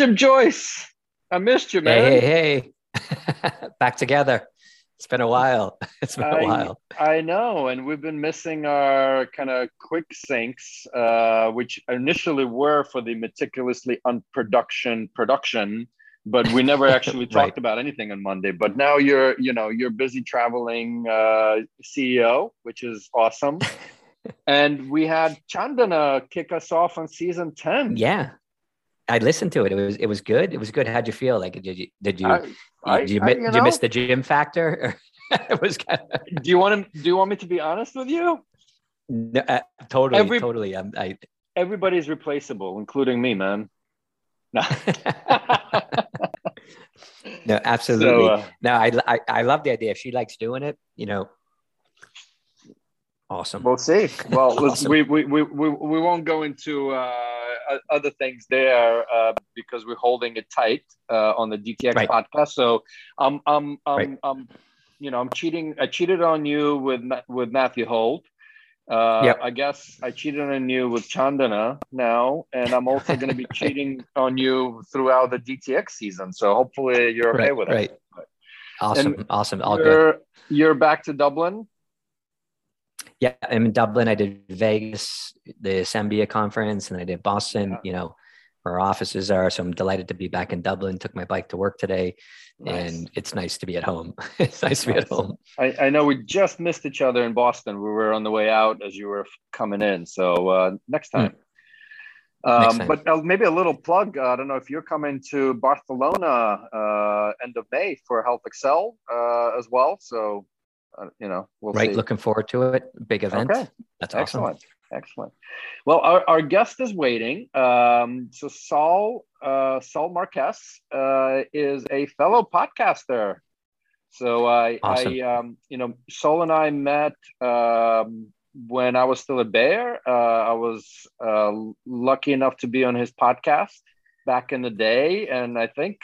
Jim Joyce, I missed you, man. Hey, hey, hey. Back together. It's been a while. It's been I, a while. I know, and we've been missing our kind of quick syncs, uh, which initially were for the meticulously unproduction production, but we never actually Right. talked about anything on Monday. But now you're, you know, you're busy traveling uh, CEO, which is awesome. and we had Chandana kick us off on season ten. Yeah. I listened to it. It was it was good. It was good. How'd you feel? Like did you did you I- I- did you, I- you did you miss the Jim factor? it was kind of Do you want to? Do you want me to be honest with you? no, uh, totally Every- totally. Um, I Everybody's replaceable, including me, man. No. no absolutely. So, uh, no, I, I I love the idea. If she likes doing it, you know, awesome. We'll see. Well, Awesome. we, we, we, we, we won't go into uh, other things there uh, because we're holding it tight uh, on the DTX Right. podcast. So I'm, I'm, I'm, Right. I'm, you know, I'm cheating. I cheated on you with with Matthew Holt. Uh, Yep. I guess I cheated on you with Chandana now, and I'm also going to be cheating on you throughout the DTX season. So hopefully you're okay right, with right. it. Awesome, awesome. All good. You're, you're back to Dublin. Yeah, I'm in Dublin. I did Vegas, the Sambia conference, and I did Boston. Yeah. You know, where our offices are. So I'm delighted to be back in Dublin. Took my bike to work today, Nice. and it's nice to be at home. it's nice to be at home. I, I know we just missed each other in Boston. We were on the way out as you were coming in. So uh, next time. Um, Next time. But uh, maybe a little plug. Uh, I don't know if you're coming to Barcelona uh, end of May for Health Excel uh, as well. So, uh, you know, we'll right, see. looking forward to it. Big event. Okay. That's awesome. Excellent. Excellent. Well, our, our guest is waiting. Um, so Saul uh, Saul Marquez uh, is a fellow podcaster. So I, Awesome. I um, you know, Saul and I met um, when I was still a Bear. Uh, I was uh, lucky enough to be on his podcast back in the day, and I think.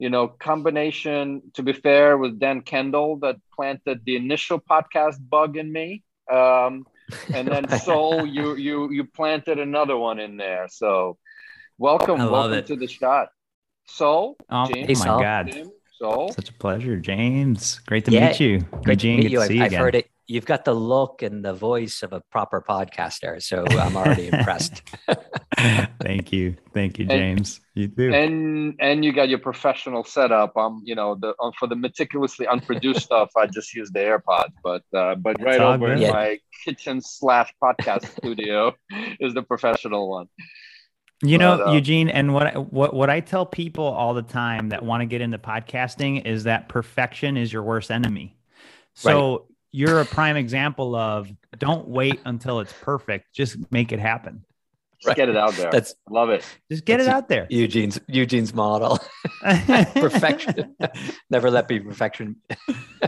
You know, combination. To be fair, with Dan Kendall that planted the initial podcast bug in me. Um, and then Saul, you you you planted another one in there. So welcome, I love welcome it. to the shot. Saul, Oh, James, Hey, my Saul. God. Jim, Saul. Such a pleasure, James. Great to Yeah, meet you. Great Eugene, to meet good you. to I've, see you I've again. heard it. You've got the look and the voice of a proper podcaster, so I'm already impressed. Thank you. Thank you, And- James. You too. And and you got your professional setup. Um, you know, the um, for the meticulously unproduced stuff, I just use the AirPod. But uh, but It's right all over in good. Yeah. my kitchen slash podcast studio is the professional one. You know, But, uh, Eugene, and what I, what what I tell people all the time that want to get into podcasting is that perfection is your worst enemy. So you're a prime example of don't wait until it's perfect. Just make it happen. Just Right. get it out there. That's Love it. Just get it out there. Eugene's Eugene's model. perfection. Never let be perfection.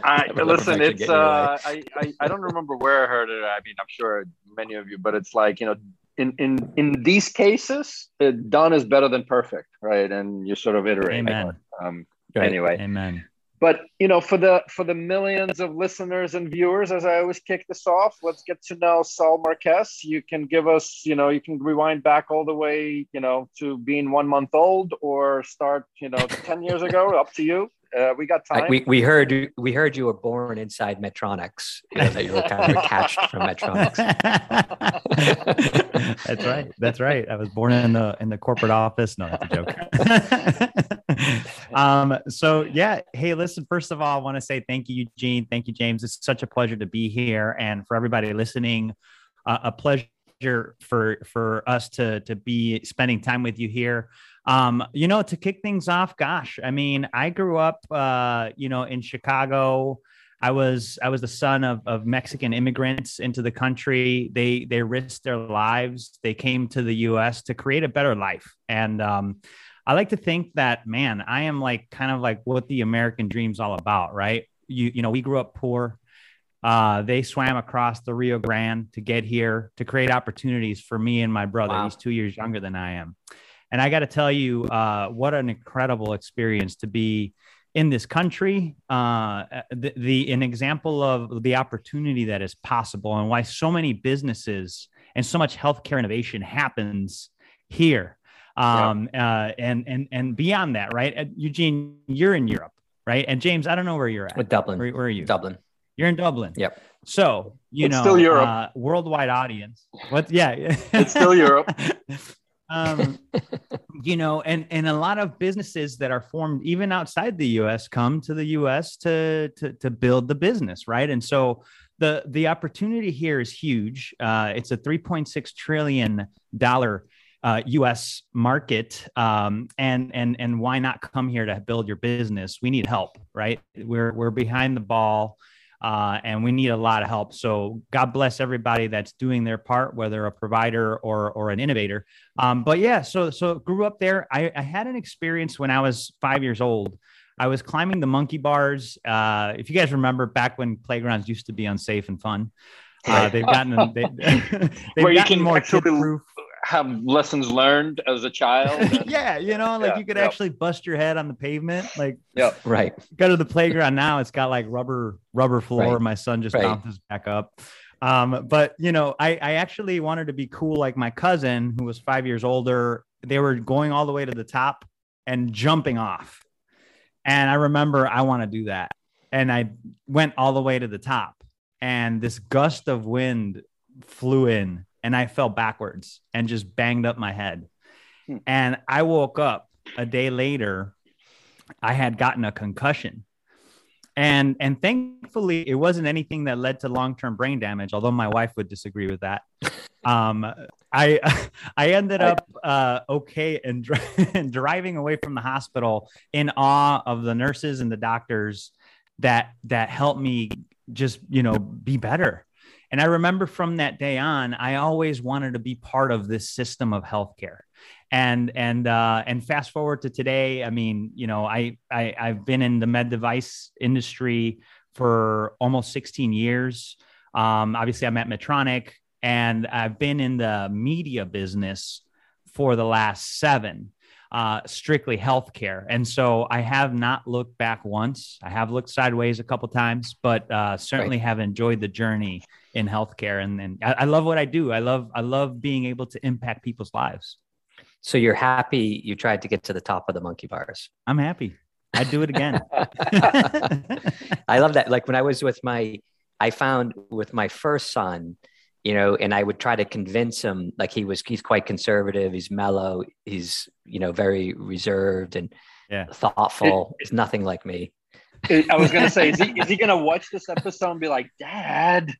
I, listen, perfection it's get in your way. uh, I, I I don't remember where I heard it. I mean, I'm sure many of you, but it's like you know, in in in these cases, uh, done is better than perfect, right? And you sort of iterate. Amen. Um, Right. Anyway, Amen. But you know, for the for the millions of listeners and viewers, as I always kick this off, let's get to know Saul Marquez. You can give us, you know, you can rewind back all the way, you know, to being one month old, or start, you know, ten years ago. Up to you. Uh, we got time. I, we, we heard you- we heard you were born inside Medtronics. You know, that you were kind of attached from Medtronics. that's right. That's right. I was born in the in the corporate office. No, that's a joke. um, so yeah. Hey, listen, first of all, I want to say thank you, Eugene. Thank you, James. It's such a pleasure to be here. And for everybody listening, uh, a pleasure for for us to to be spending time with you here. Um, you know, to kick things off, gosh, I mean, I grew up uh, you know, in Chicago. I was I was the son of, of Mexican immigrants into the country. They they risked their lives. They came to the U.S. to create a better life. And um, I like to think that man, I am like kind of like what the American dream's all about, right? You you know, we grew up poor. Uh, they swam across the Rio Grande to get here to create opportunities for me and my brother. Wow. He's two years younger than I am. And I got to tell you, uh, what an incredible experience to be in this country. Uh, the, the an example of the opportunity that is possible and why so many businesses and so much healthcare innovation happens here. Um, uh, and and and beyond that, right? Uh, Eugene, you're in Europe, right? And James, I don't know where you're at. With Dublin. Where, where are you? Dublin. You're in Dublin. Yep. So you It's know, still Europe. Uh, worldwide audience. What? Yeah. It's still Europe. um, you know, and and a lot of businesses that are formed even outside the U.S. come to the U.S. to to to build the business, right? And so the the opportunity here is huge. Uh, it's a 3.6 trillion dollar uh, U.S. market, um, and and and why not come here to build your business? We need help, right? We're we're behind the ball. Uh, and we need a lot of help. So God bless everybody that's doing their part, whether a provider or or an innovator. Um, but yeah, so so grew up there. I, I had an experience when I was five years old. I was climbing the monkey bars. Uh, if you guys remember back when playgrounds used to be unsafe and fun, uh, they've gotten they, they've Where you gotten can more actually kid-proof. Have lessons learned as a child. and- yeah, you know, like Yeah, you could yeah. actually bust your head on the pavement. Like yeah, Right. go to the playground now. It's got like rubber rubber floor. Right. My son just Right. bounces back up. Um, but you know, I, I actually wanted to be cool like my cousin who was five years older. They were going all the way to the top and jumping off. And I remember I want to do that. And I went all the way to the top. And this gust of wind flew in and I fell backwards and just banged up my head. Hmm. And I woke up a day later. I had gotten a concussion. And and thankfully it wasn't anything that led to long-term brain damage, although my wife would disagree with that. Um, I I ended up uh, okay and, and driving away from the hospital in awe of the nurses and the doctors that that helped me just you know be better. And I remember from that day on, I always wanted to be part of this system of healthcare. And and uh, and fast forward to today, I mean, you know, I, I I've been in the med device industry for almost 16 years. Um, obviously, I'm at Medtronic, and I've been in the media business for the last seven, uh, strictly healthcare. And so I have not looked back once. I have looked sideways a couple times, but uh, certainly have enjoyed the journey in healthcare. And, and I, I love what I do. I love I love being able to impact people's lives. So you're happy you tried to get to the top of the monkey bars. I'm happy. I'd do it again. I love that. Like when I was with my, I found with my first son, you know, and I would try to convince him, like he was, he's quite conservative, he's mellow, he's, you know, very reserved and Yeah. thoughtful. He's nothing like me. I was gonna say, is he is he gonna watch this episode and be like, Dad?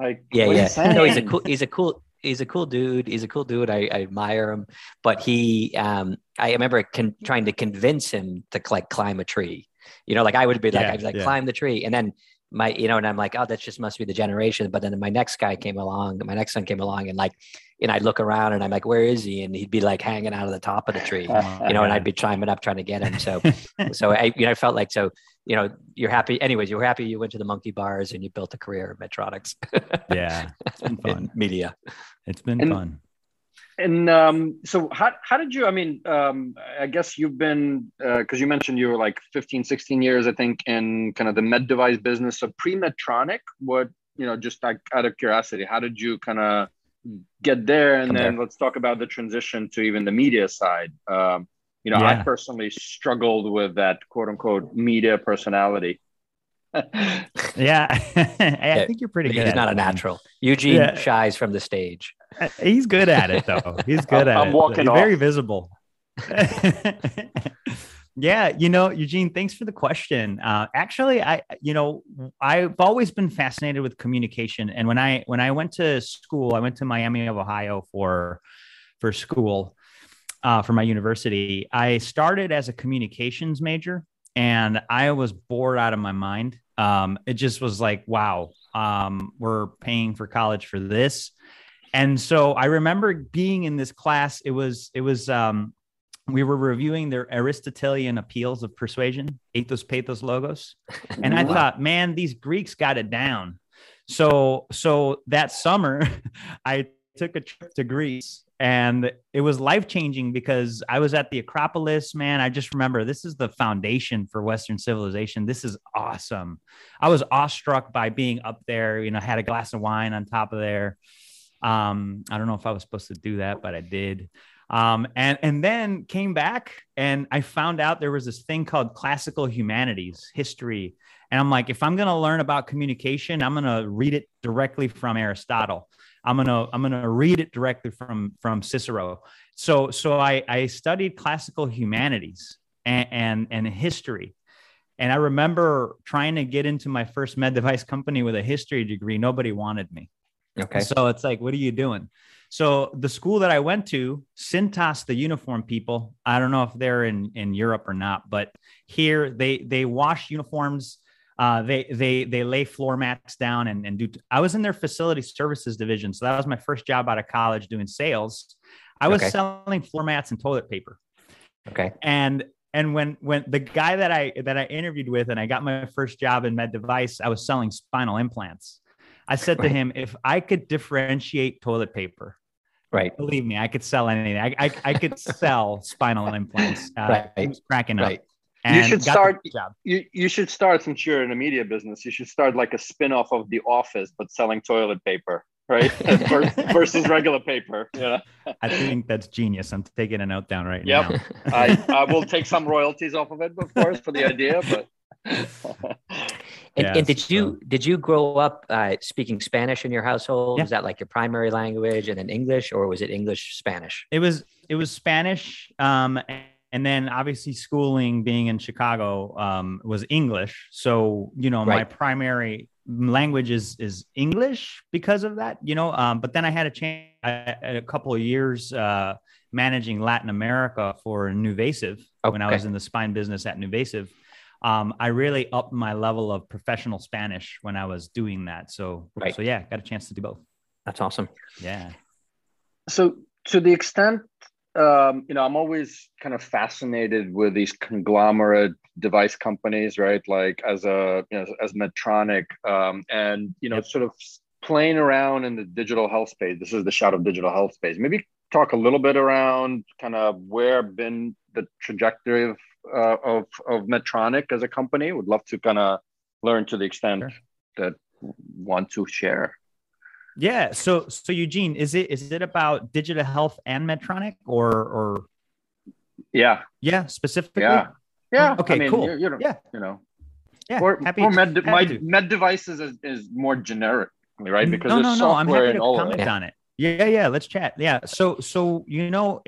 Like, Yeah, what are you yeah. No, he's a cool, he's a cool, he's a cool dude. He's a cool dude. I, I admire him, but he, um, I remember con- trying to convince him to like climb a tree. You know, like I would be like, Yeah, I'd be like, yeah. climb the tree, and then my, you know, and I'm like, oh, that just must be the generation. But then my next guy came along, my next son came along, and like, and I'd look around and I'm like, where is he? And he'd be like hanging out of the top of the tree, you know, and I'd be chiming up trying to get him. So, so I, you know, I felt like so. You know, you're happy. Anyways, you were happy. You went to the monkey bars and you built a career at Medtronics yeah, it's been fun. media. It's been And- fun. And um, so how, how did you, I mean, um, I guess you've been, because you mentioned you were like 15, 16 years, I think, in kind of the med device business. So pre Medtronic, what, you know, just like out of curiosity, how did you kind of get there? And Come then there. let's talk about the transition to even the media side. Um, you know, I personally struggled with that quote unquote media personality. Yeah, I think you're pretty good. He's at not it, a man. natural. Eugene Yeah. shies from the stage. Uh, He's good at it though. He's good I'm- at I'm it. walking He's very visible. Yeah, you know, Eugene, thanks for the question. Uh, actually, I, you know, I've always been fascinated with communication, and when I when I went to school, I went to Miami of Ohio for for school uh, for my university. I started as a communications major, and I was bored out of my mind. Um, it just was like, wow, um, we're paying for college for this. And so I remember being in this class. It was it was um, we were reviewing their Aristotelian appeals of persuasion, ethos, pathos, logos, and I thought, man, these Greeks got it down. So so that summer, I took a trip to Greece, and it was life changing because I was at the Acropolis. Man, I just remember this is the foundation for Western civilization. This is awesome. I was awestruck by being up there. You know, had a glass of wine on top of there. Um, I don't know if I was supposed to do that, but I did. Um, and and then came back and I found out there was this thing called classical humanities history. And I'm like, if I'm gonna learn about communication, I'm gonna read it directly from Aristotle. I'm gonna I'm gonna read it directly from from Cicero. So so I I studied classical humanities and and, and history. And I remember trying to get into my first med device company with a history degree. Nobody wanted me. Okay. So it's like, what are you doing? So the school that I went to, Cintas, the uniform people, I don't know if they're in, in Europe or not, but here they they wash uniforms. Uh, they they they lay floor mats down and, and do. I was in their facility services division, so that was my first job out of college doing sales. I was Okay. selling floor mats and toilet paper Okay. and and when when the guy that i that i interviewed with and i got my first job in med device i was selling spinal implants i said to him if i could differentiate toilet paper Right. believe me i could sell anything i i, I could sell spinal implants uh, Right. was cracking up Right. You should start-. You you should start since you're in a media business. You should start like a spin-off of The Office, but selling toilet paper, right? Versus regular paper. Yeah. i think that's genius i'm taking a note down right Yep. now I, I will take some royalties off of it, of course, for the idea, but And, and did so- you did you grow up uh, speaking Spanish in your household? Yeah. Was that like your primary language, and then English, or was it English Spanish? it was it was spanish um and then obviously schooling being in chicago um was english so you know my primary language is is english because of that you know um but then i had a chance I, a couple of years uh managing latin america for nuvasive when i was in the spine business at nuvasive um, I really upped my level of professional Spanish when I was doing that. So, Right. so yeah, got a chance to do both. That's awesome. Yeah. so to the extent um, you know i'm always kind of fascinated with these conglomerate device companies right like as a you know as medtronic um, and you know Yep. sort of playing around in the digital health space this is the shot of digital health space maybe talk a little bit around kind of where been the trajectory of uh, of of medtronic as a company would love to kind of learn to the extent Sure. that want to share Yeah. So so Eugene, is it is it about digital health and Medtronic or or yeah yeah, specifically? yeah yeah Okay, I mean, cool. you, you know, Yeah. you know Yeah. or, happy, or med, happy my, to. med devices is, is more generic right because no, no, there's no. I'm happy to comment it on it. Yeah, yeah. Let's chat. Yeah. So so you know,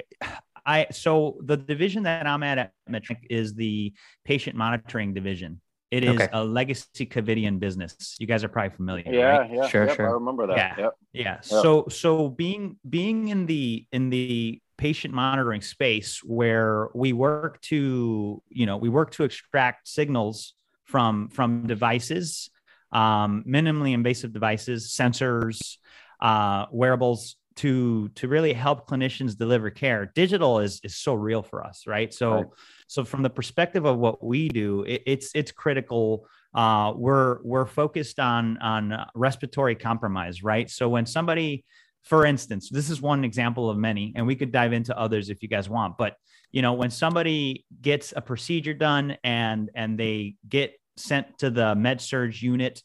I so the division that I'm at at Medtronic is the patient monitoring division. It is Okay. a legacy Covidien business. You guys are probably familiar. yeah right? yeah Sure, yep, sure. i remember that Yeah. Yep. Yeah. Yeah. So so being being in the in the patient monitoring space where we work to you know we work to extract signals from from devices, um, minimally invasive devices, sensors, uh, wearables to to really help clinicians deliver care. Digital is is so real for us, right? So Right. so from the perspective of what we do, it, it's it's critical uh, we're we're focused on on respiratory compromise, right? So when somebody, for instance, this is one example of many, and we could dive into others if you guys want. But you know, when somebody gets a procedure done and and they get sent to the med surg unit,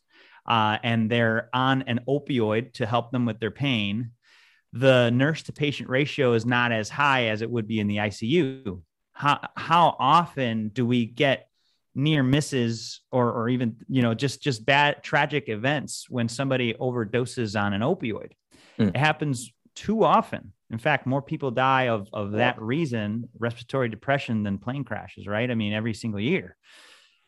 uh, and they're on an opioid to help them with their pain, the nurse to patient ratio is not as high as it would be in the ICU. How how often do we get near misses or or even you know just just bad tragic events when somebody overdoses on an opioid? Mm. it happens too often. In fact more people die of of that reason respiratory depression than plane crashes right? I mean every single year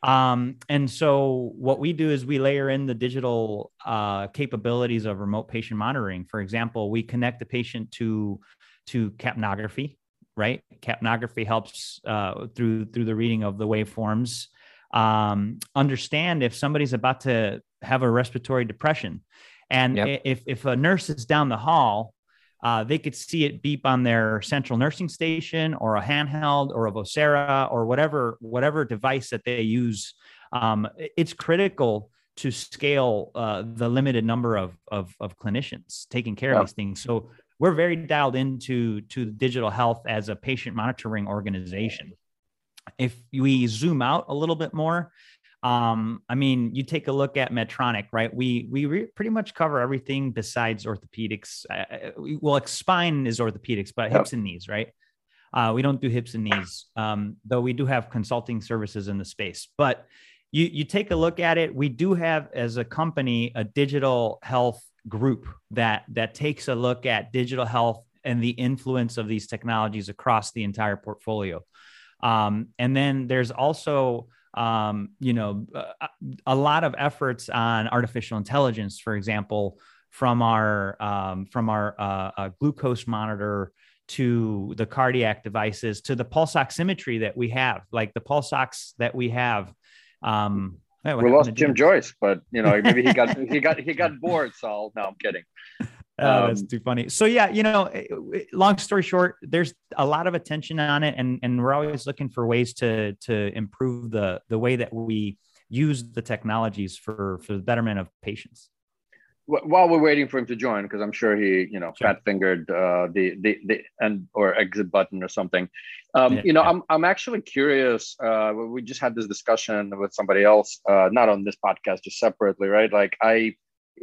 um, and so what we do is we layer in the digital uh, capabilities of remote patient monitoring for example we connect the patient to to capnography right capnography helps uh, through through the reading of the waveforms um, understand if somebody's about to have a respiratory depression. And Yep. if, if a nurse is down the hall, uh, they could see it beep on their central nursing station or a handheld or a Vocera or whatever, whatever device that they use. Um, it's critical to scale uh, the limited number of, of, of clinicians taking care Yeah. of these things. So we're very dialed into to digital health as a patient monitoring organization if we zoom out a little bit more, Um, I mean, you take a look at Medtronic, right? We we re- pretty much cover everything besides orthopedics. Uh, we, well, spine is orthopedics, but hips and knees, right? Uh, we don't do hips and knees, um, though we do have consulting services in the space. But you you take a look at it, we do have as a company a digital health group that that takes a look at digital health and the influence of these technologies across the entire portfolio. Um, and then there's also um, you know a, a, lot of efforts on artificial intelligence, for example, from our um, from our uh, uh, glucose monitor to the cardiac devices to the pulse oximetry that we have, like the pulse ox that we have. Um, we lost Jim Joyce, but you know maybe he got he got he got bored. So no, I'm kidding. Oh, that's um, too funny. So yeah, you know, eh, eh, long story short, there's a lot of attention on it, and and we're always looking for ways to to improve the the way that we use the technologies for for the betterment of patients while we're waiting for him to join, because I'm sure he, you know, sure. fat fingered uh, the the the end or exit button or something. Um, yeah, you know. I'm I'm actually curious. Uh, we just had this discussion with somebody else, uh, not on this podcast, just separately, right? Like I,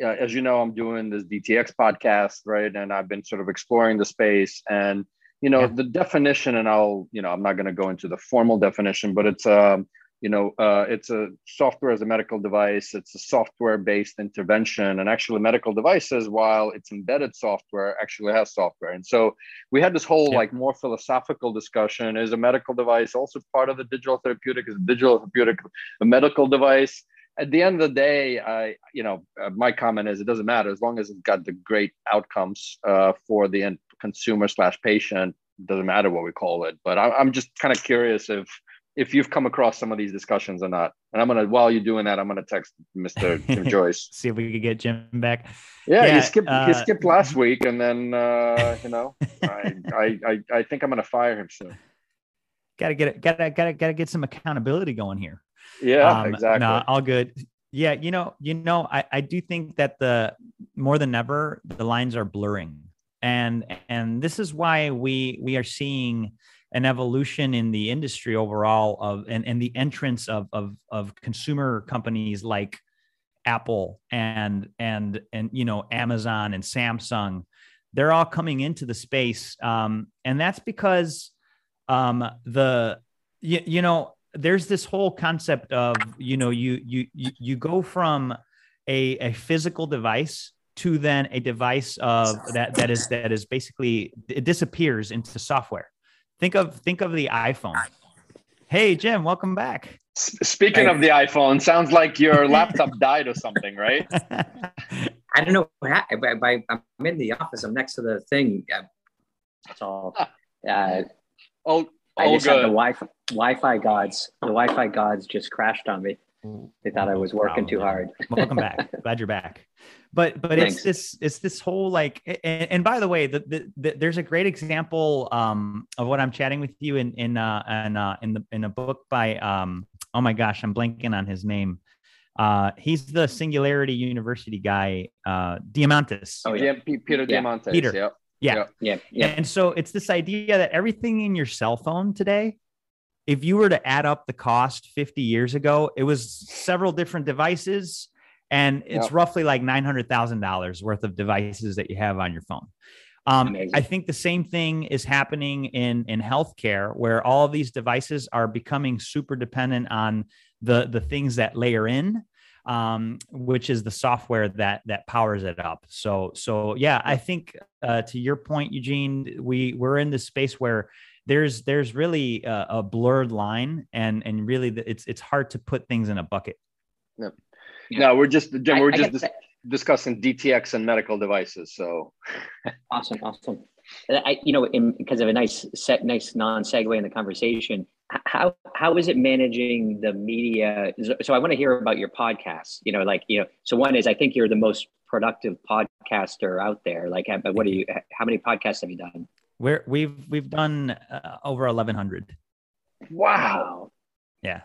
uh, as you know, I'm doing this DTX podcast, right? And I've been sort of exploring the space and you know yeah. the definition and i'll you know i'm not going to go into the formal definition but it's um you know, uh, it's a software as a medical device. It's a software-based intervention, and actually, medical devices, while it's embedded software, actually has software. And so, we had this whole yeah. like more philosophical discussion: is a medical device also part of the digital therapeutic? Is a digital therapeutic a medical device? At the end of the day, I, you know, uh, my comment is it doesn't matter as long as it's got the great outcomes uh, for the end consumer slash patient. Doesn't matter what we call it. But I, I'm just kind of curious if if you've come across some of these discussions or not. And I'm gonna while you're doing that, I'm gonna text Mr. Jim Joyce. See if we could get Jim back. Yeah, yeah he skipped uh, he skipped last week, and then uh, you know, I, I I I think I'm gonna fire him soon. Gotta get it, gotta gotta gotta get some accountability going here. Yeah, um, exactly. No, all good. Yeah, you know, you know, I, I do think that the more than ever the lines are blurring. And and this is why we we are seeing an evolution in the industry overall of and, and the entrance of, of of consumer companies like Apple and and and you know Amazon and Samsung, they're all coming into the space, um, and that's because um, the you, you know there's this whole concept of you know you you you, you go from a, a physical device to then a device of that that is that is basically it disappears into software Think of think of the iPhone. Hey Jim, welcome back. Speaking of the iPhone, sounds like your laptop died or something, right? I don't know. what happened I, am in the office. I'm next to the thing. So, uh, oh, I just good. had the Wi-Fi, Wi-Fi gods. The Wi-Fi gods just crashed on me. They thought I was working too hard. welcome back. Glad you're back but but Thanks. it's this it's this whole like and, and by the way the, the, the, there's a great example um, of what i'm chatting with you in in uh, in, uh, in the in a book by um, oh my gosh i'm blanking on his name uh, he's the singularity university guy uh, diamandis oh yeah peter yeah. diamandis peter yep. Yeah. yeah yeah and so it's this idea that everything in your cell phone today if you were to add up the cost 50 years ago it was several different devices and it's roughly like nine hundred thousand dollars worth of devices that you have on your phone. Um, I think the same thing is happening in in healthcare, where all of these devices are becoming super dependent on the the things that layer in, um, which is the software that that powers it up. So so yeah, I think uh, to your point, Eugene, we we're in this space where there's there's really a, a blurred line, and and really it's it's hard to put things in a bucket. Yep. No, we're just Jim. We're I, just I dis- discussing DTX and medical devices. So awesome, awesome. I, you know, because of a nice set, nice non segue in the conversation. How how is it managing the media? So I want to hear about your podcast. You know, like you know, so one is I think you're the most productive podcaster out there. Like, what do you? How many podcasts have you done? We're we've we've done uh, over eleven hundred. Wow. Yeah,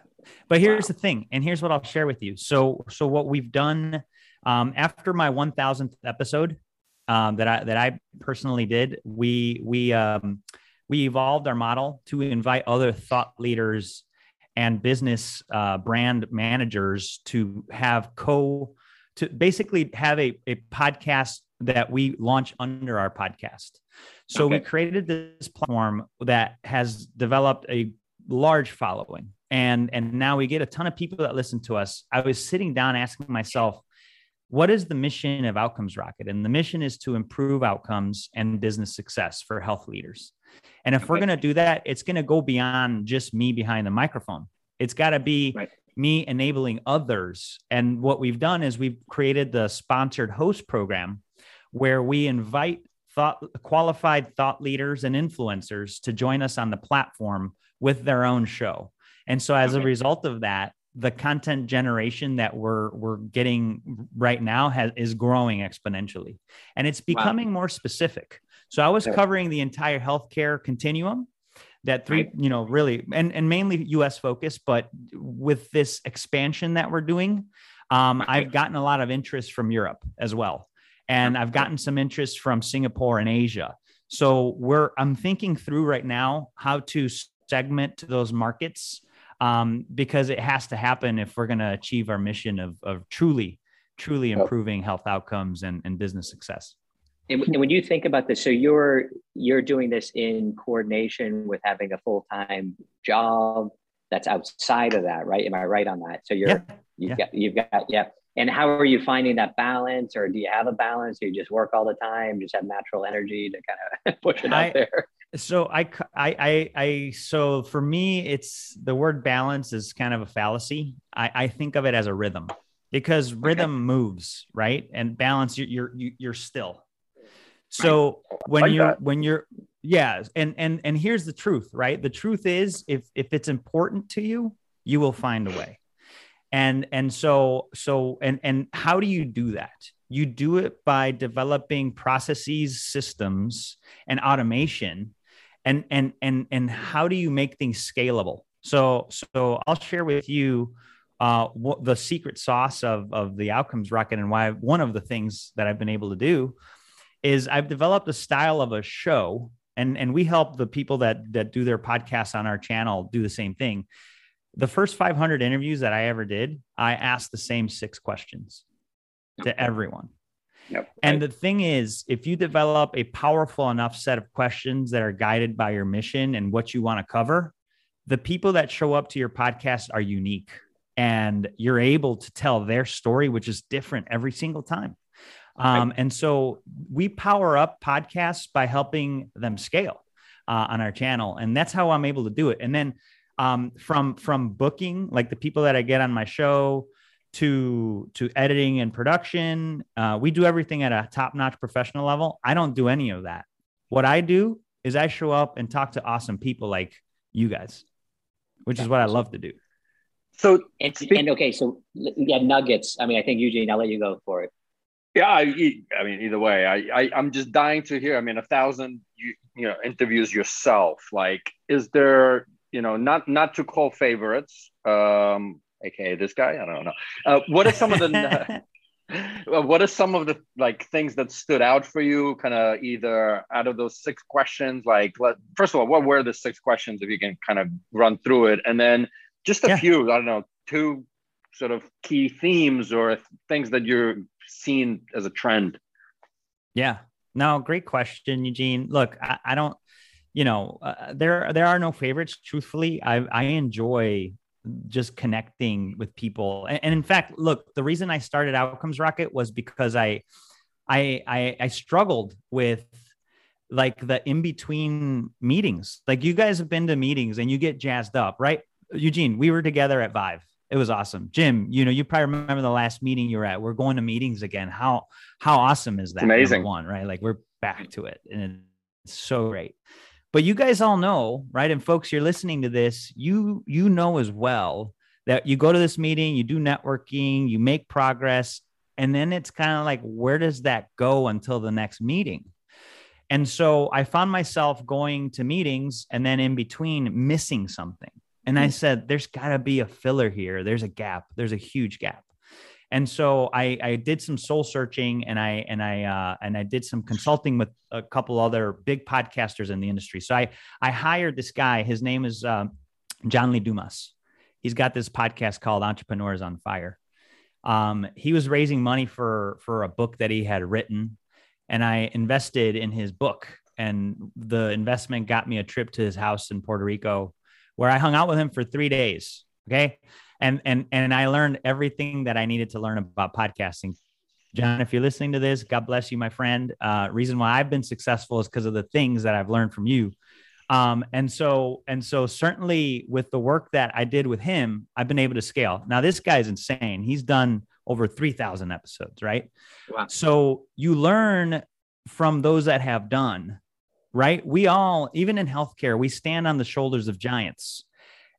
but here's wow. the thing, and here's what I'll share with you. So, so what we've done um, after my 1000th episode um, that I that I personally did, we we um, we evolved our model to invite other thought leaders and business uh, brand managers to have co to basically have a, a podcast that we launch under our podcast. So okay. we created this platform that has developed a large following and and now we get a ton of people that listen to us. I was sitting down asking myself, what is the mission of Outcomes Rocket? And the mission is to improve outcomes and business success for health leaders. And if okay. we're going to do that, it's going to go beyond just me behind the microphone. It's got to be right. me enabling others. And what we've done is we've created the sponsored host program where we invite thought qualified thought leaders and influencers to join us on the platform with their own show. And so as okay. a result of that, the content generation that we're we're getting right now has is growing exponentially. And it's becoming wow. more specific. So i was covering the entire healthcare continuum that three you know really and and mainly us focused but with this expansion that we're doing um, i've gotten a lot of interest from europe as well. And i've gotten some interest from singapore and asia. So we're i'm thinking through right now how to segment to those markets um, because it has to happen if we're going to achieve our mission of, of truly, truly improving health outcomes and, and business success. And, and when you think about this, so you're you're doing this in coordination with having a full time job that's outside of that, right? Am I right on that? So you're yeah. you've yeah. got you've got yeah. And how are you finding that balance, or do you have a balance? Do you just work all the time, just have natural energy to kind of push it out I, there? So I, I, I, I, so for me, it's the word balance is kind of a fallacy. I, I think of it as a rhythm because rhythm okay. moves, right? And balance, you're, you're, you're still. So when like you're, that. when you're, yeah. And, and, and here's the truth, right? The truth is if, if it's important to you, you will find a way. And, and so, so, and, and how do you do that? You do it by developing processes, systems, and automation and and and and how do you make things scalable? So so i'll share with you uh, what the secret sauce of of the outcomes rocket and why one of the things that i've been able to do is i've developed a style of a show and and we help the people that that do their podcasts on our channel do the same thing. The first 500 interviews that i ever did i asked the same six questions to everyone Yep. And the thing is, if you develop a powerful enough set of questions that are guided by your mission and what you want to cover, the people that show up to your podcast are unique and you're able to tell their story, which is different every single time. Um, and so we power up podcasts by helping them scale uh, on our channel. And that's how I'm able to do it. And then um, from from booking, like the people that I get on my show, to to editing and production. Uh, we do everything at a top notch professional level. I don't do any of that. What I do is I show up and talk to awesome people like you guys, which is what I love to do. So and, and okay, so yeah, nuggets. I mean, I think Eugene, I'll let you go for it. Yeah, I, I mean, either way, I, I I'm just dying to hear. I mean, a thousand you you know interviews yourself. Like, is there you know not not to call favorites, um, aka this guy. I don't know. Uh, what are some of the uh, what are some of the like things that stood out for you? Kind of either out of those six questions, like let, first of all, what were the six questions if you can kind of run through it, and then just a yeah. few. I don't know, two sort of key themes or things that you're seeing as a trend. Yeah. No, great question, Eugene. Look, I, I don't you know uh, there there are no favorites truthfully i i enjoy just connecting with people. And, and, in fact, look, the reason I started Outcomes Rocket was because I, I, I, I struggled with like the in between meetings. Like you guys have been to meetings and you get jazzed up, right? Eugene, we were together at Vive. It was awesome. Jim, you know, you probably remember the last meeting you were at. We're going to meetings again. How how awesome is that? amazing. One, right? Like we're back to it. And it's so great. But you guys all know, right? And folks, you're listening to this, you you know as well that you go to this meeting, you do networking, you make progress, and then it's kind of like where does that go until the next meeting? And so I found myself going to meetings and then in between missing something. And I hmm. said, there's got to be a filler here. There's a gap. There's a huge gap. And so I, I did some soul searching and I and I uh, and I did some consulting with a couple other big podcasters in the industry. So I I hired this guy. His name is uh, John Lee Dumas, He's got this podcast called Entrepreneurs on Fire. Um, he was raising money for for a book that he had written, and I invested in his book. And the investment got me a trip to his house in Puerto Rico, where I hung out with him for three days. Okay, and and and I learned everything that I needed to learn about podcasting. John, if you're listening to this, God bless you, my friend. Uh, reason why I've been successful is because of the things that I've learned from you. Um, and so, and so certainly with the work that I did with him, I've been able to scale. Now, this guy's insane. He's done over 3,000 episodes, right? Wow. So you learn from those that have done, right? We all, even in healthcare, we stand on the shoulders of giants.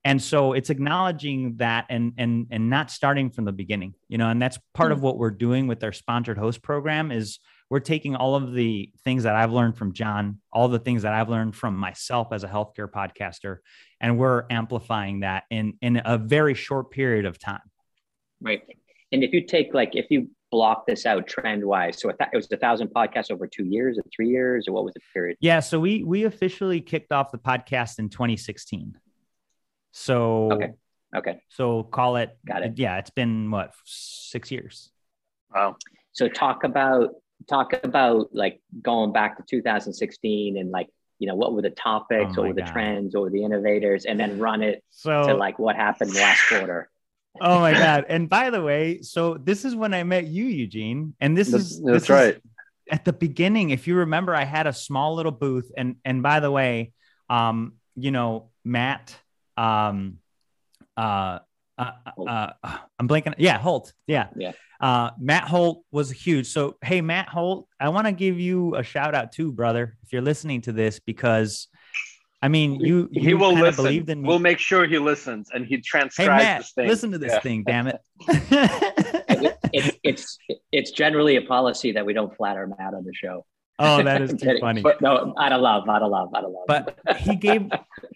And so it's acknowledging that and and and not starting from the beginning, you know, and that's part mm-hmm. of what we're doing with our sponsored host program is we're taking all of the things that I've learned from John, all the things that I've learned from myself as a healthcare podcaster, and we're amplifying that in in a very short period of time. Right. And if you take like if you block this out trend wise, so it was a thousand podcasts over two years or three years, or what was the period? Yeah. So we we officially kicked off the podcast in 2016. So okay. Okay. So call it. Got it. Yeah, it's been what six years. Wow. So talk about talk about like going back to 2016 and like you know what were the topics oh what were the God. trends or the innovators and then run it so, to like what happened last quarter oh my god and by the way so this is when i met you eugene and this that's, is that's this right is, at the beginning if you remember i had a small little booth and and by the way um you know matt um uh uh, uh, uh I'm blanking. Yeah, Holt. Yeah. Yeah. Uh, Matt Holt was huge. So, hey, Matt Holt, I want to give you a shout out too, brother, if you're listening to this, because I mean, you, you he will listen. Believed in me. We'll make sure he listens and he transcribes hey, Matt, this thing. Listen to this yeah. thing, damn it. it. It's it's generally a policy that we don't flatter Matt on the show. Oh, that is too funny. But no, out of love, out of love, out of love. But he gave,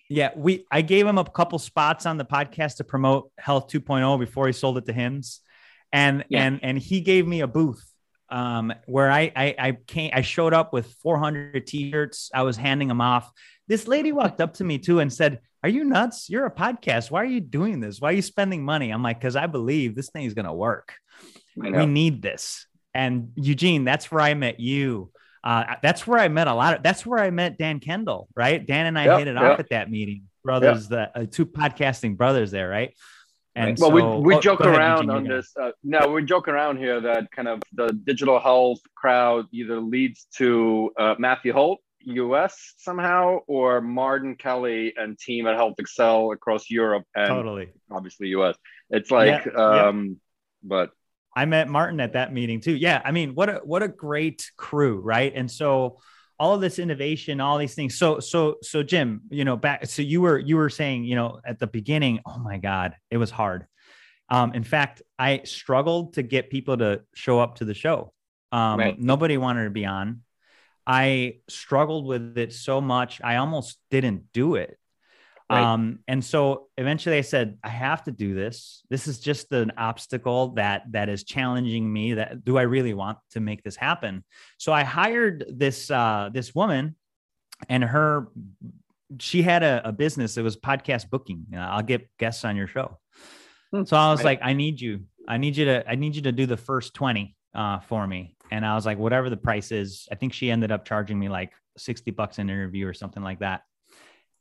yeah, we I gave him a couple spots on the podcast to promote Health 2.0 before he sold it to HIMSS and yeah. and and he gave me a booth um, where I, I I came I showed up with 400 t-shirts. I was handing them off. This lady walked up to me too and said, "Are you nuts? You're a podcast. Why are you doing this? Why are you spending money?" I'm like, "Cause I believe this thing is gonna work. We need this." And Eugene, that's where I met you. Uh, that's where I met a lot of. That's where I met Dan Kendall. Right, Dan and I yep, hit it yep. off at that meeting. Brothers, yep. the uh, two podcasting brothers there. Right and well, so, we, we oh, joke around ahead, on this. Uh, no, we joke around here that kind of the digital health crowd either leads to uh, Matthew Holt, US somehow, or Martin Kelly and team at Health Excel across Europe and totally, obviously US. It's like, yeah, um, yeah. but I met Martin at that meeting too. Yeah, I mean, what a what a great crew, right? And so all of this innovation, all these things. So, so, so Jim, you know, back, so you were, you were saying, you know, at the beginning, oh my God, it was hard. Um, in fact, I struggled to get people to show up to the show. Um, right. Nobody wanted to be on. I struggled with it so much, I almost didn't do it. Right. Um, and so eventually I said, I have to do this. This is just an obstacle that that is challenging me. That do I really want to make this happen? So I hired this uh, this woman, and her she had a, a business. It was podcast booking. You know, I'll get guests on your show. Hmm. So I was right. like, I need you. I need you to. I need you to do the first twenty uh, for me. And I was like, whatever the price is. I think she ended up charging me like sixty bucks an interview or something like that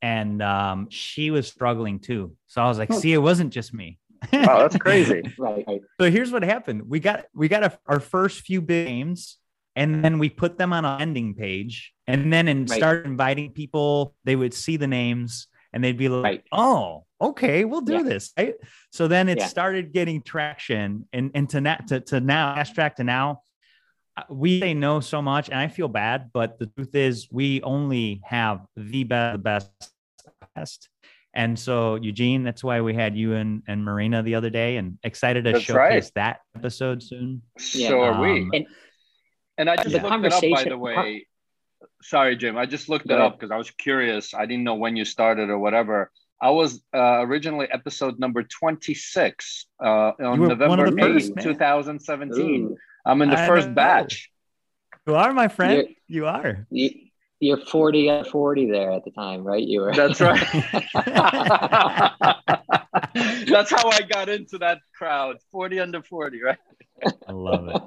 and um, she was struggling too. So I was like, see, it wasn't just me. wow, that's crazy. right. So here's what happened. We got we got a, our first few games, and then we put them on a landing page, and then and right. start inviting people. They would see the names, and they'd be like, right. "Oh, okay, we'll do yeah. this." Right. So then it yeah. started getting traction, and and to now to, to now fast track to now, we say no so much, and I feel bad, but the truth is, we only have the best, the best, best. And so, Eugene, that's why we had you and, and Marina the other day, and excited to that's showcase right. that episode soon. Yeah. So are we. Um, and, and, I just yeah. looked it up, by the way. Sorry, Jim. I just looked it up because I was curious. I didn't know when you started or whatever. I was uh, originally episode number 26 uh, on November 8th, 2017. Ooh. I'm in the I first batch. You are, my friend. You're, you are. You, are 40 at 40 there at the time, right? You were. That's right. That's how I got into that crowd. Forty under forty, right? I love it.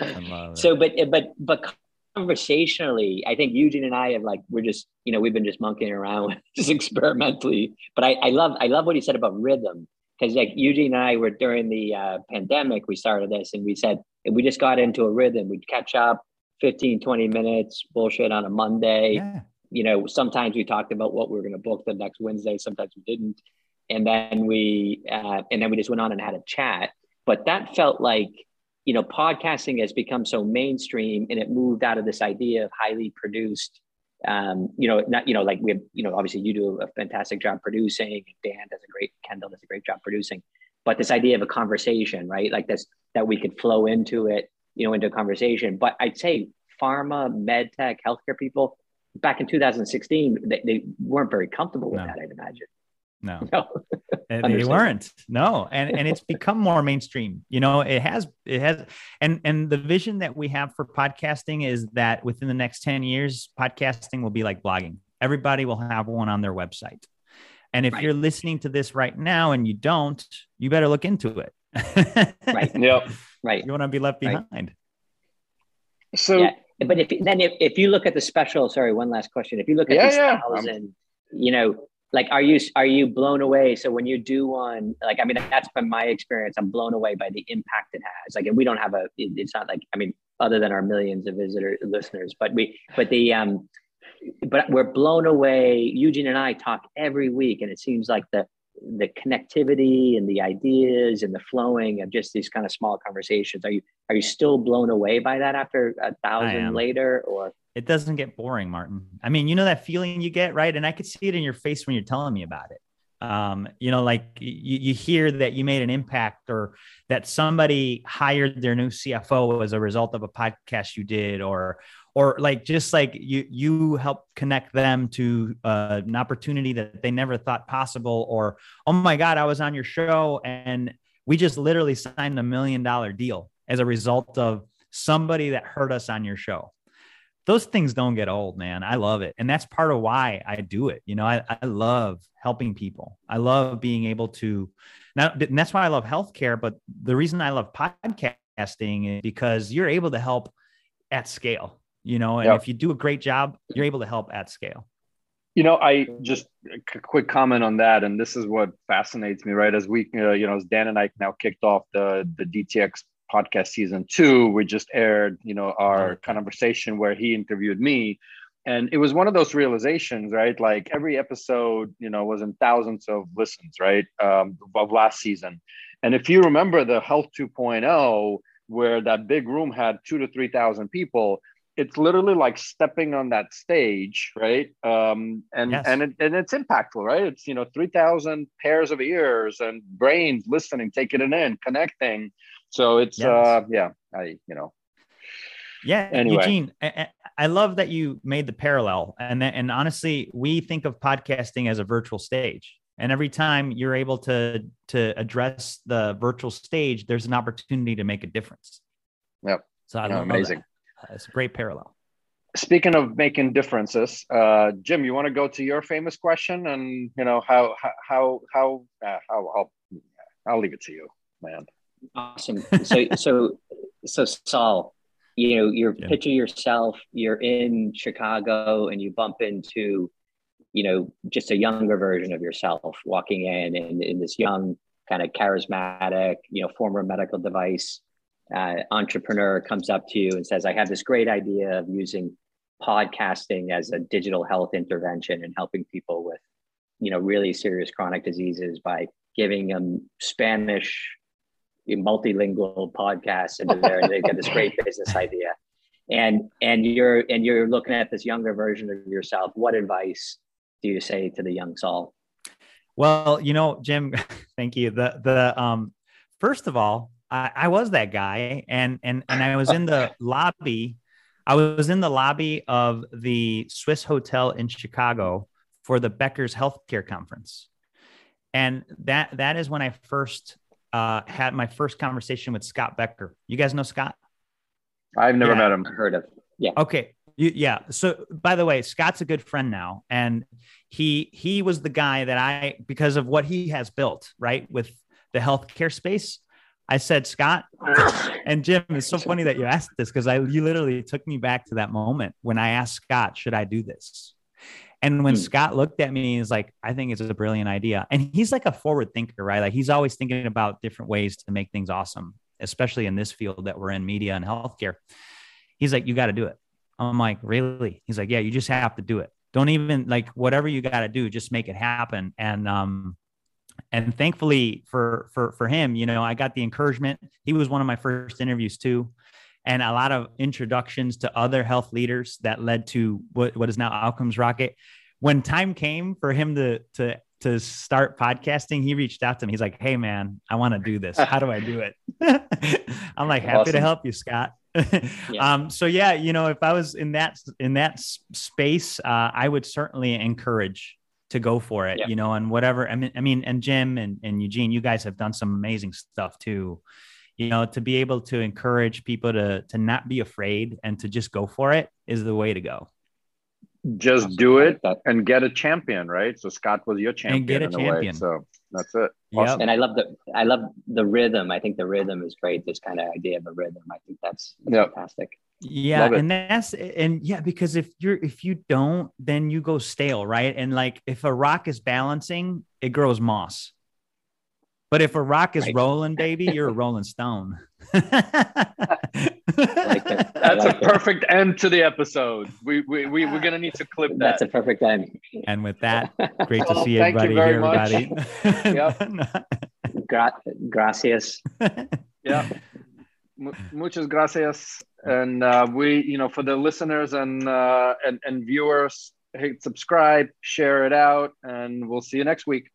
I love it. So, but but but conversationally, I think Eugene and I have like we're just you know we've been just monkeying around just experimentally. But I, I love I love what he said about rhythm because like Eugene and I were during the uh, pandemic we started this and we said we just got into a rhythm. We'd catch up 15, 20 minutes, bullshit on a Monday. Yeah. You know, sometimes we talked about what we were going to book the next Wednesday. Sometimes we didn't, and then we uh, and then we just went on and had a chat. But that felt like you know, podcasting has become so mainstream and it moved out of this idea of highly produced, um, you know, not, you know, like we have, you know, obviously you do a fantastic job producing, Dan does a great, Kendall does a great job producing, but this idea of a conversation, right? Like this, that we could flow into it, you know, into a conversation. But I'd say pharma, med tech, healthcare people back in 2016, they, they weren't very comfortable with no. that, I'd imagine. No, no. they weren't. No, and and it's become more mainstream. You know, it has it has, and and the vision that we have for podcasting is that within the next ten years, podcasting will be like blogging. Everybody will have one on their website. And if right. you're listening to this right now and you don't, you better look into it. right. Yep. Right. You want to be left behind. Right. So, yeah. but if then if, if you look at the special, sorry, one last question. If you look at yeah, yeah. thousand, you know, like are you are you blown away so when you do one like i mean that's been my experience i'm blown away by the impact it has like and we don't have a it's not like i mean other than our millions of visitor listeners but we but the um but we're blown away eugene and i talk every week and it seems like the the connectivity and the ideas and the flowing of just these kind of small conversations are you are you still blown away by that after a thousand later or it doesn't get boring, Martin. I mean, you know that feeling you get, right? And I could see it in your face when you're telling me about it. Um, you know, like you, you hear that you made an impact or that somebody hired their new CFO as a result of a podcast you did, or or like just like you you help connect them to uh, an opportunity that they never thought possible, or oh my God, I was on your show and we just literally signed a million dollar deal as a result of somebody that heard us on your show those things don't get old, man. I love it. And that's part of why I do it. You know, I, I love helping people. I love being able to now, and that's why I love healthcare. But the reason I love podcasting is because you're able to help at scale, you know, and yep. if you do a great job, you're able to help at scale. You know, I just a quick comment on that, and this is what fascinates me, right? As we, uh, you know, as Dan and I now kicked off the the DTX podcast season two, we just aired, you know, our conversation where he interviewed me. And it was one of those realizations, right? Like every episode, you know, was in thousands of listens, right? Um, of last season. And if you remember the Health 2.0, where that big room had two to 3,000 people, it's literally like stepping on that stage, right? Um, and yes. and it, and it's impactful, right? It's you know three thousand pairs of ears and brains listening, taking it in, connecting, so it's yes. uh yeah, I you know. Yeah, anyway. Eugene, I, I love that you made the parallel, and and honestly, we think of podcasting as a virtual stage, and every time you're able to to address the virtual stage, there's an opportunity to make a difference. Yep. So I no, amazing. That. It's a great parallel. Speaking of making differences, uh, Jim, you want to go to your famous question, and you know how how how uh, how I'll I'll leave it to you, man. Awesome. So so so Saul, you know, you're yeah. picture yourself, you're in Chicago and you bump into, you know, just a younger version of yourself walking in and in this young, kind of charismatic, you know, former medical device uh, entrepreneur comes up to you and says, I have this great idea of using podcasting as a digital health intervention and helping people with, you know, really serious chronic diseases by giving them Spanish multilingual podcasts into there. And they get this great business idea. And and you're and you're looking at this younger version of yourself. What advice do you say to the young saul well you know jim thank you. The the um first of all I, I was that guy and and and i was in the lobby i was in the lobby of the swiss hotel in chicago for the becker's healthcare conference and that that is when i first uh, had my first conversation with Scott Becker. You guys know Scott? I've never yeah. met him. Heard of? Yeah. Okay. You, yeah. So by the way, Scott's a good friend now, and he he was the guy that I because of what he has built right with the healthcare space. I said, Scott and Jim, it's so funny that you asked this because I you literally took me back to that moment when I asked Scott, should I do this? And when hmm. Scott looked at me, he's like, I think it's a brilliant idea. And he's like a forward thinker, right? Like he's always thinking about different ways to make things awesome, especially in this field that we're in media and healthcare. He's like, you got to do it. I'm like, really? He's like, yeah, you just have to do it. Don't even like whatever you got to do, just make it happen. And um, and thankfully for for for him, you know, I got the encouragement. He was one of my first interviews too, and a lot of introductions to other health leaders that led to what what is now Outcomes Rocket. When time came for him to to to start podcasting, he reached out to me. He's like, "Hey, man, I want to do this. How do I do it?" I'm like, "Happy awesome. to help you, Scott." yeah. Um, so yeah, you know, if I was in that in that space, uh, I would certainly encourage to go for it. You know, and whatever. I mean, I mean, and Jim and, and Eugene, you guys have done some amazing stuff too. You know, to be able to encourage people to to not be afraid and to just go for it is the way to go. Just do it and get a champion, right? So Scott was your champion and get a champion. Way, so that's it. Awesome. And I love the I love the rhythm. I think the rhythm is great. This kind of idea of a rhythm. I think that's, that's yep. fantastic. Yeah, and that's and yeah, because if you're if you don't, then you go stale, right? And like if a rock is balancing, it grows moss. But if a rock is right. rolling, baby, you're a rolling stone. like that. That's like a perfect end to the episode. We, we, we, we're going to need to clip that. That's a perfect end. And with that, great to see everybody here, everybody. yep. Gra- gracias. yeah. M- muchas gracias. And uh, we, you know, for the listeners and, uh, and, and viewers, hit subscribe, share it out, and we'll see you next week.